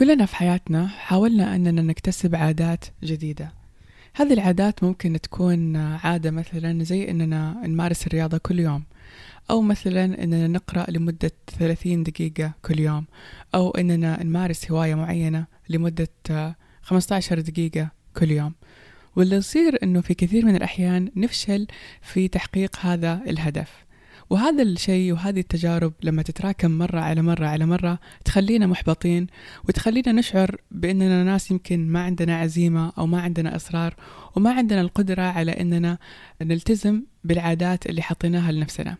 كلنا في حياتنا حاولنا أننا نكتسب عادات جديدة. هذه العادات ممكن تكون عادة مثلا زي أننا نمارس الرياضة كل يوم أو مثلا أننا نقرأ لمدة 30 دقيقة كل يوم أو أننا نمارس هواية معينة لمدة 15 دقيقة كل يوم. واللي يصير أنه في كثير من الأحيان نفشل في تحقيق هذا الهدف. وهذا الشيء وهذه التجارب لما تتراكم مرة على مرة على مرة تخلينا محبطين وتخلينا نشعر بأننا ناس يمكن ما عندنا عزيمة أو ما عندنا إصرار وما عندنا القدرة على أننا نلتزم بالعادات اللي حطيناها لنفسنا.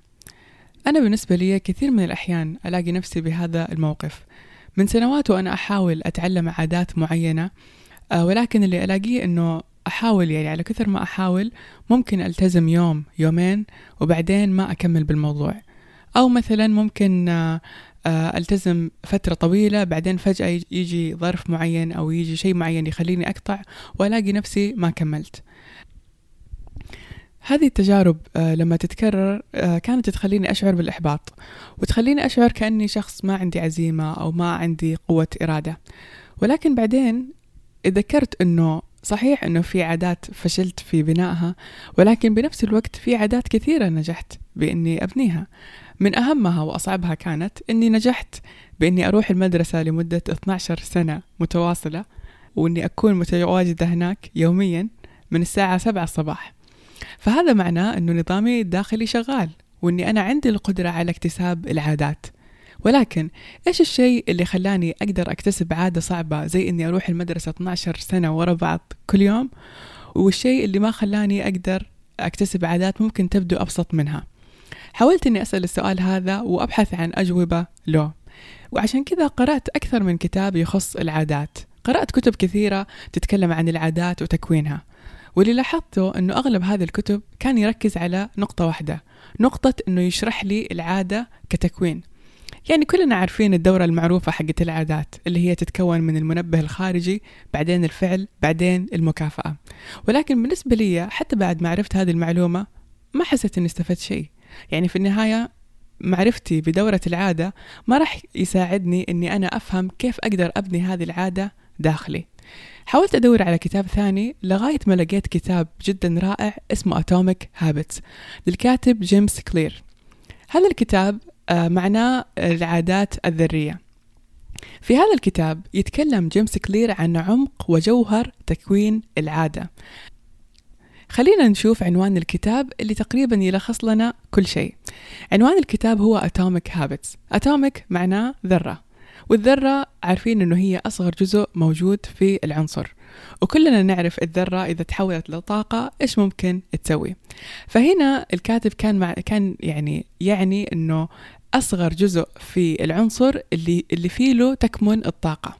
أنا بالنسبة لي كثير من الأحيان ألاقي نفسي بهذا الموقف. من سنوات وأنا أحاول أتعلم عادات معينة آه، ولكن اللي ألاقيه أنه أحاول يعني على كثر ما أحاول ممكن ألتزم يوم يومين وبعدين ما أكمل بالموضوع. أو مثلا ممكن آه، آه، ألتزم فترة طويلة بعدين فجأة يجي ظرف معين أو يجي شيء معين يخليني أقطع وألاقي نفسي ما كملت. هذه التجارب آه، لما تتكرر كانت تخليني أشعر بالإحباط وتخليني أشعر كأني شخص ما عندي عزيمة أو ما عندي قوة إرادة. ولكن بعدين ذكرت أنه صحيح أنه في عادات فشلت في بنائها ولكن بنفس الوقت في عادات كثيرة نجحت بإني أبنيها. من أهمها وأصعبها كانت أني نجحت بإني أروح المدرسة لمدة 12 سنة متواصلة وإني أكون متواجدة هناك يوميا من الساعة 7 الصباح. فهذا معناه أنه نظامي الداخلي شغال وإني أنا عندي القدرة على اكتساب العادات. ولكن إيش الشيء اللي خلاني أقدر أكتسب عادة صعبة زي إني أروح المدرسة 12 سنة ورا بعض كل يوم؟ والشيء اللي ما خلاني أقدر أكتسب عادات ممكن تبدو أبسط منها. حاولت إني أسأل السؤال هذا وأبحث عن أجوبة له وعشان كذا قرأت أكثر من كتاب يخص العادات. قرأت كتب كثيرة تتكلم عن العادات وتكوينها واللي لاحظته أنه أغلب هذه الكتب كان يركز على نقطة واحدة نقطة أنه يشرح لي العادة كتكوين. يعني كلنا عارفين الدورة المعروفة حقت العادات اللي هي تتكون من المنبه الخارجي بعدين الفعل بعدين المكافأة. ولكن بالنسبة لي حتى بعد ما عرفت هذه المعلومة ما حسيت إني استفدت شيء. يعني في النهاية معرفتي بدورة العادة ما راح يساعدني إني أنا أفهم كيف أقدر أبني هذه العادة داخلي. حاولت أدور على كتاب ثاني لغاية ما لقيت كتاب جدا رائع اسمه Atomic Habits للكاتب جيمس كلير. هذا الكتاب معناه العادات الذرية. في هذا الكتاب يتكلم جيمس كلير عن عمق وجوهر تكوين العادة. خلينا نشوف عنوان الكتاب اللي تقريبا يلخص لنا كل شيء. عنوان الكتاب هو Atomic Habits. Atomic معناه ذرة. والذرة عارفين إنه هي أصغر جزء موجود في العنصر. وكلنا نعرف الذرة إذا تحولت لطاقة إيش ممكن تسوي. فهنا الكاتب كان مع كان يعني يعني إنه أصغر جزء في العنصر اللي اللي فيه له تكمن الطاقة.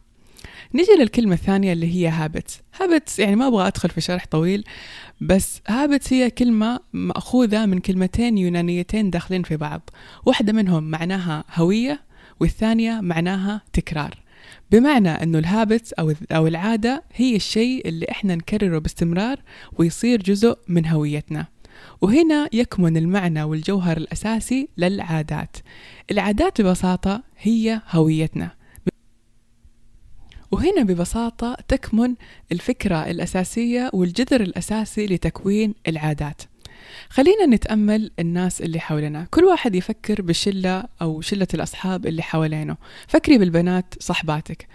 نيجي للكلمة الثانية اللي هي habits habits يعني ما أبغى أدخل في شرح طويل بس habits هي كلمة مأخوذة من كلمتين يونانيتين داخلين في بعض. واحدة منهم معناها هوية والثانية معناها تكرار. بمعنى أنه ال habits أو أو العادة هي الشيء اللي إحنا نكرره باستمرار ويصير جزء من هويتنا. وهنا يكمن المعنى والجوهر الأساسي للعادات. العادات ببساطة هي هويتنا. وهنا ببساطة تكمن الفكرة الأساسية والجذر الأساسي لتكوين العادات. خلينا نتأمل الناس اللي حولنا. كل واحد يفكر بالشلة أو شلة الأصحاب اللي حوالينه. فكري بالبنات صحباتك.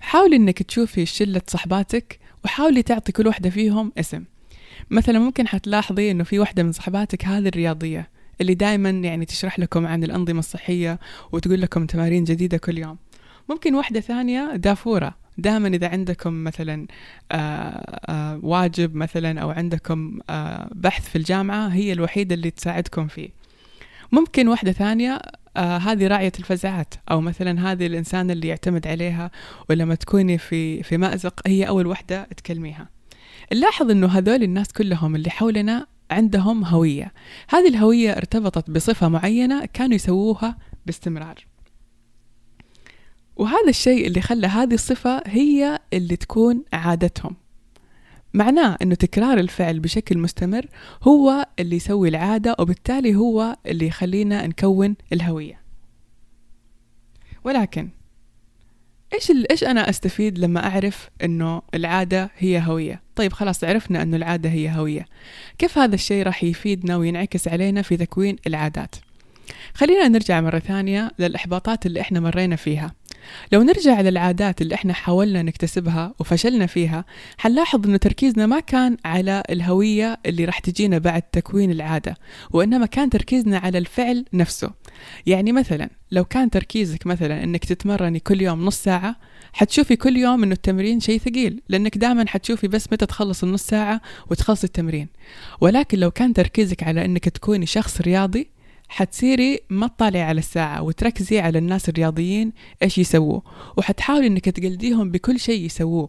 حاولي إنك تشوفي شلة صحباتك وحاولي تعطي كل واحدة فيهم اسم. مثلا ممكن حتلاحظي إنه في واحدة من صحباتك هذه الرياضية اللي دائما يعني تشرح لكم عن الأنظمة الصحية وتقول لكم تمارين جديدة كل يوم. ممكن واحدة ثانية دافورة. دائما إذا عندكم مثلا آآ آه، آآ آه، واجب مثلا أو عندكم آه، بحث في الجامعة هي الوحيدة اللي تساعدكم فيه. ممكن واحدة ثانية آه هذه راعية الفزعات أو مثلا هذه الإنسان اللي يعتمد عليها ولما تكوني في في مأزق هي أول وحدة تكلميها. نلاحظ إنه هذول الناس كلهم اللي حولنا عندهم هوية. هذه الهوية ارتبطت بصفة معينة كانوا يسووها باستمرار. وهذا الشيء اللي خلى هذه الصفة هي اللي تكون عادتهم. معناه إنه تكرار الفعل بشكل مستمر هو اللي يسوي العادة وبالتالي هو اللي يخلينا نكون الهوية. ولكن إيش إيش أنا أستفيد لما أعرف إنه العادة هي هوية؟ طيب خلاص عرفنا إنه العادة هي هوية. كيف هذا الشيء راح يفيدنا وينعكس علينا في تكوين العادات؟ خلينا نرجع مرة ثانية للإحباطات اللي إحنا مرينا فيها. لو نرجع للعادات اللي إحنا حاولنا نكتسبها وفشلنا فيها حنلاحظ إنه تركيزنا ما كان على الهوية اللي راح تجينا بعد تكوين العادة وإنما كان تركيزنا على الفعل نفسه. يعني مثلا لو كان تركيزك مثلا إنك تتمرني كل يوم نص ساعة حتشوفي كل يوم إنه التمرين شيء ثقيل لأنك دائما حتشوفي بس متى تخلص النص ساعة وتخلص التمرين. ولكن لو كان تركيزك على إنك تكوني شخص رياضي حتصيري ما تطالعي على الساعة وتركزي على الناس الرياضيين إيش يسووا وحتحاولي إنك تقلديهم بكل شيء يسووه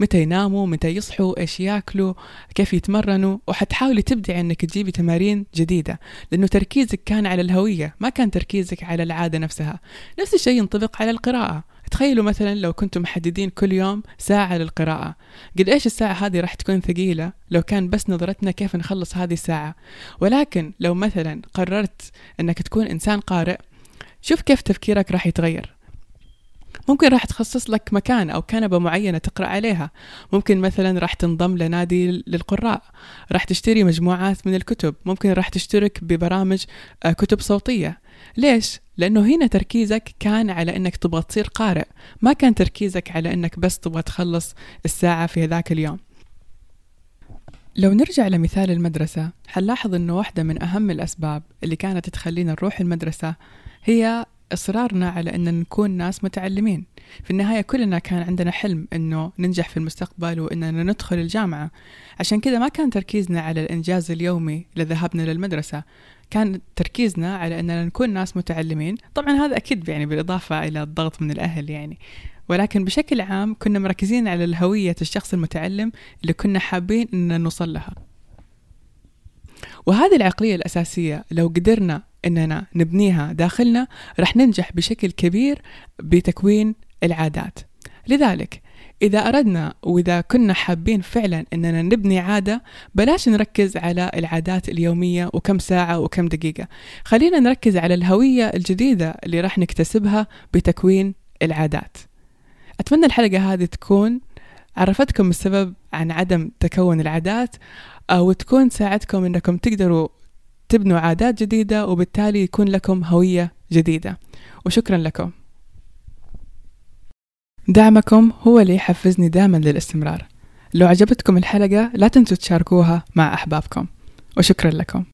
متى يناموا متى يصحوا إيش ياكلوا كيف يتمرنوا وحتحاولي تبدعي إنك تجيبي تمارين جديدة لأنه تركيزك كان على الهوية ما كان تركيزك على العادة نفسها. نفس الشيء ينطبق على القراءة. تخيلوا مثلا لو كنتم محددين كل يوم ساعة للقراءة قد إيش الساعة هذه راح تكون ثقيلة لو كان بس نظرتنا كيف نخلص هذه الساعة؟ ولكن لو مثلا قررت أنك تكون إنسان قارئ شوف كيف تفكيرك راح يتغير. ممكن راح تخصص لك مكان أو كنبة معينة تقرأ عليها. ممكن مثلا راح تنضم لنادي للقراء. راح تشتري مجموعات من الكتب. ممكن راح تشترك ببرامج آه، كتب صوتية. ليش؟ لأنه هنا تركيزك كان على أنك تبغى تصير قارئ. ما كان تركيزك على أنك بس تبغى تخلص الساعة في ذاك اليوم. لو نرجع لمثال المدرسة حنلاحظ أنه واحدة من أهم الأسباب اللي كانت تخلينا نروح المدرسة هي إصرارنا على أن نكون ناس متعلمين. في النهاية كلنا كان عندنا حلم أنه ننجح في المستقبل وأننا ندخل الجامعة. عشان كذا ما كان تركيزنا على الإنجاز اليومي لذهابنا للمدرسة. كان تركيزنا على أننا نكون ناس متعلمين. طبعا هذا أكيد يعني بالإضافة إلى الضغط من الأهل يعني. ولكن بشكل عام كنا مركزين على الهوية الشخص المتعلم اللي كنا حابين أن نوصل لها. وهذه العقلية الأساسية لو قدرنا أننا نبنيها داخلنا رح ننجح بشكل كبير بتكوين العادات. لذلك إذا أردنا وإذا كنا حابين فعلا أننا نبني عادة بلاش نركز على العادات اليومية وكم ساعة وكم دقيقة. خلينا نركز على الهوية الجديدة اللي راح نكتسبها بتكوين العادات. أتمنى الحلقة هذه تكون عرفتكم السبب عن عدم تكون العادات وتكون ساعدكم أنكم تقدروا تبنوا عادات جديدة وبالتالي يكون لكم هوية جديدة. وشكرا لكم. دعمكم هو اللي يحفزني دائما للاستمرار. لو عجبتكم الحلقة لا تنسوا تشاركوها مع أحبابكم. وشكرا لكم.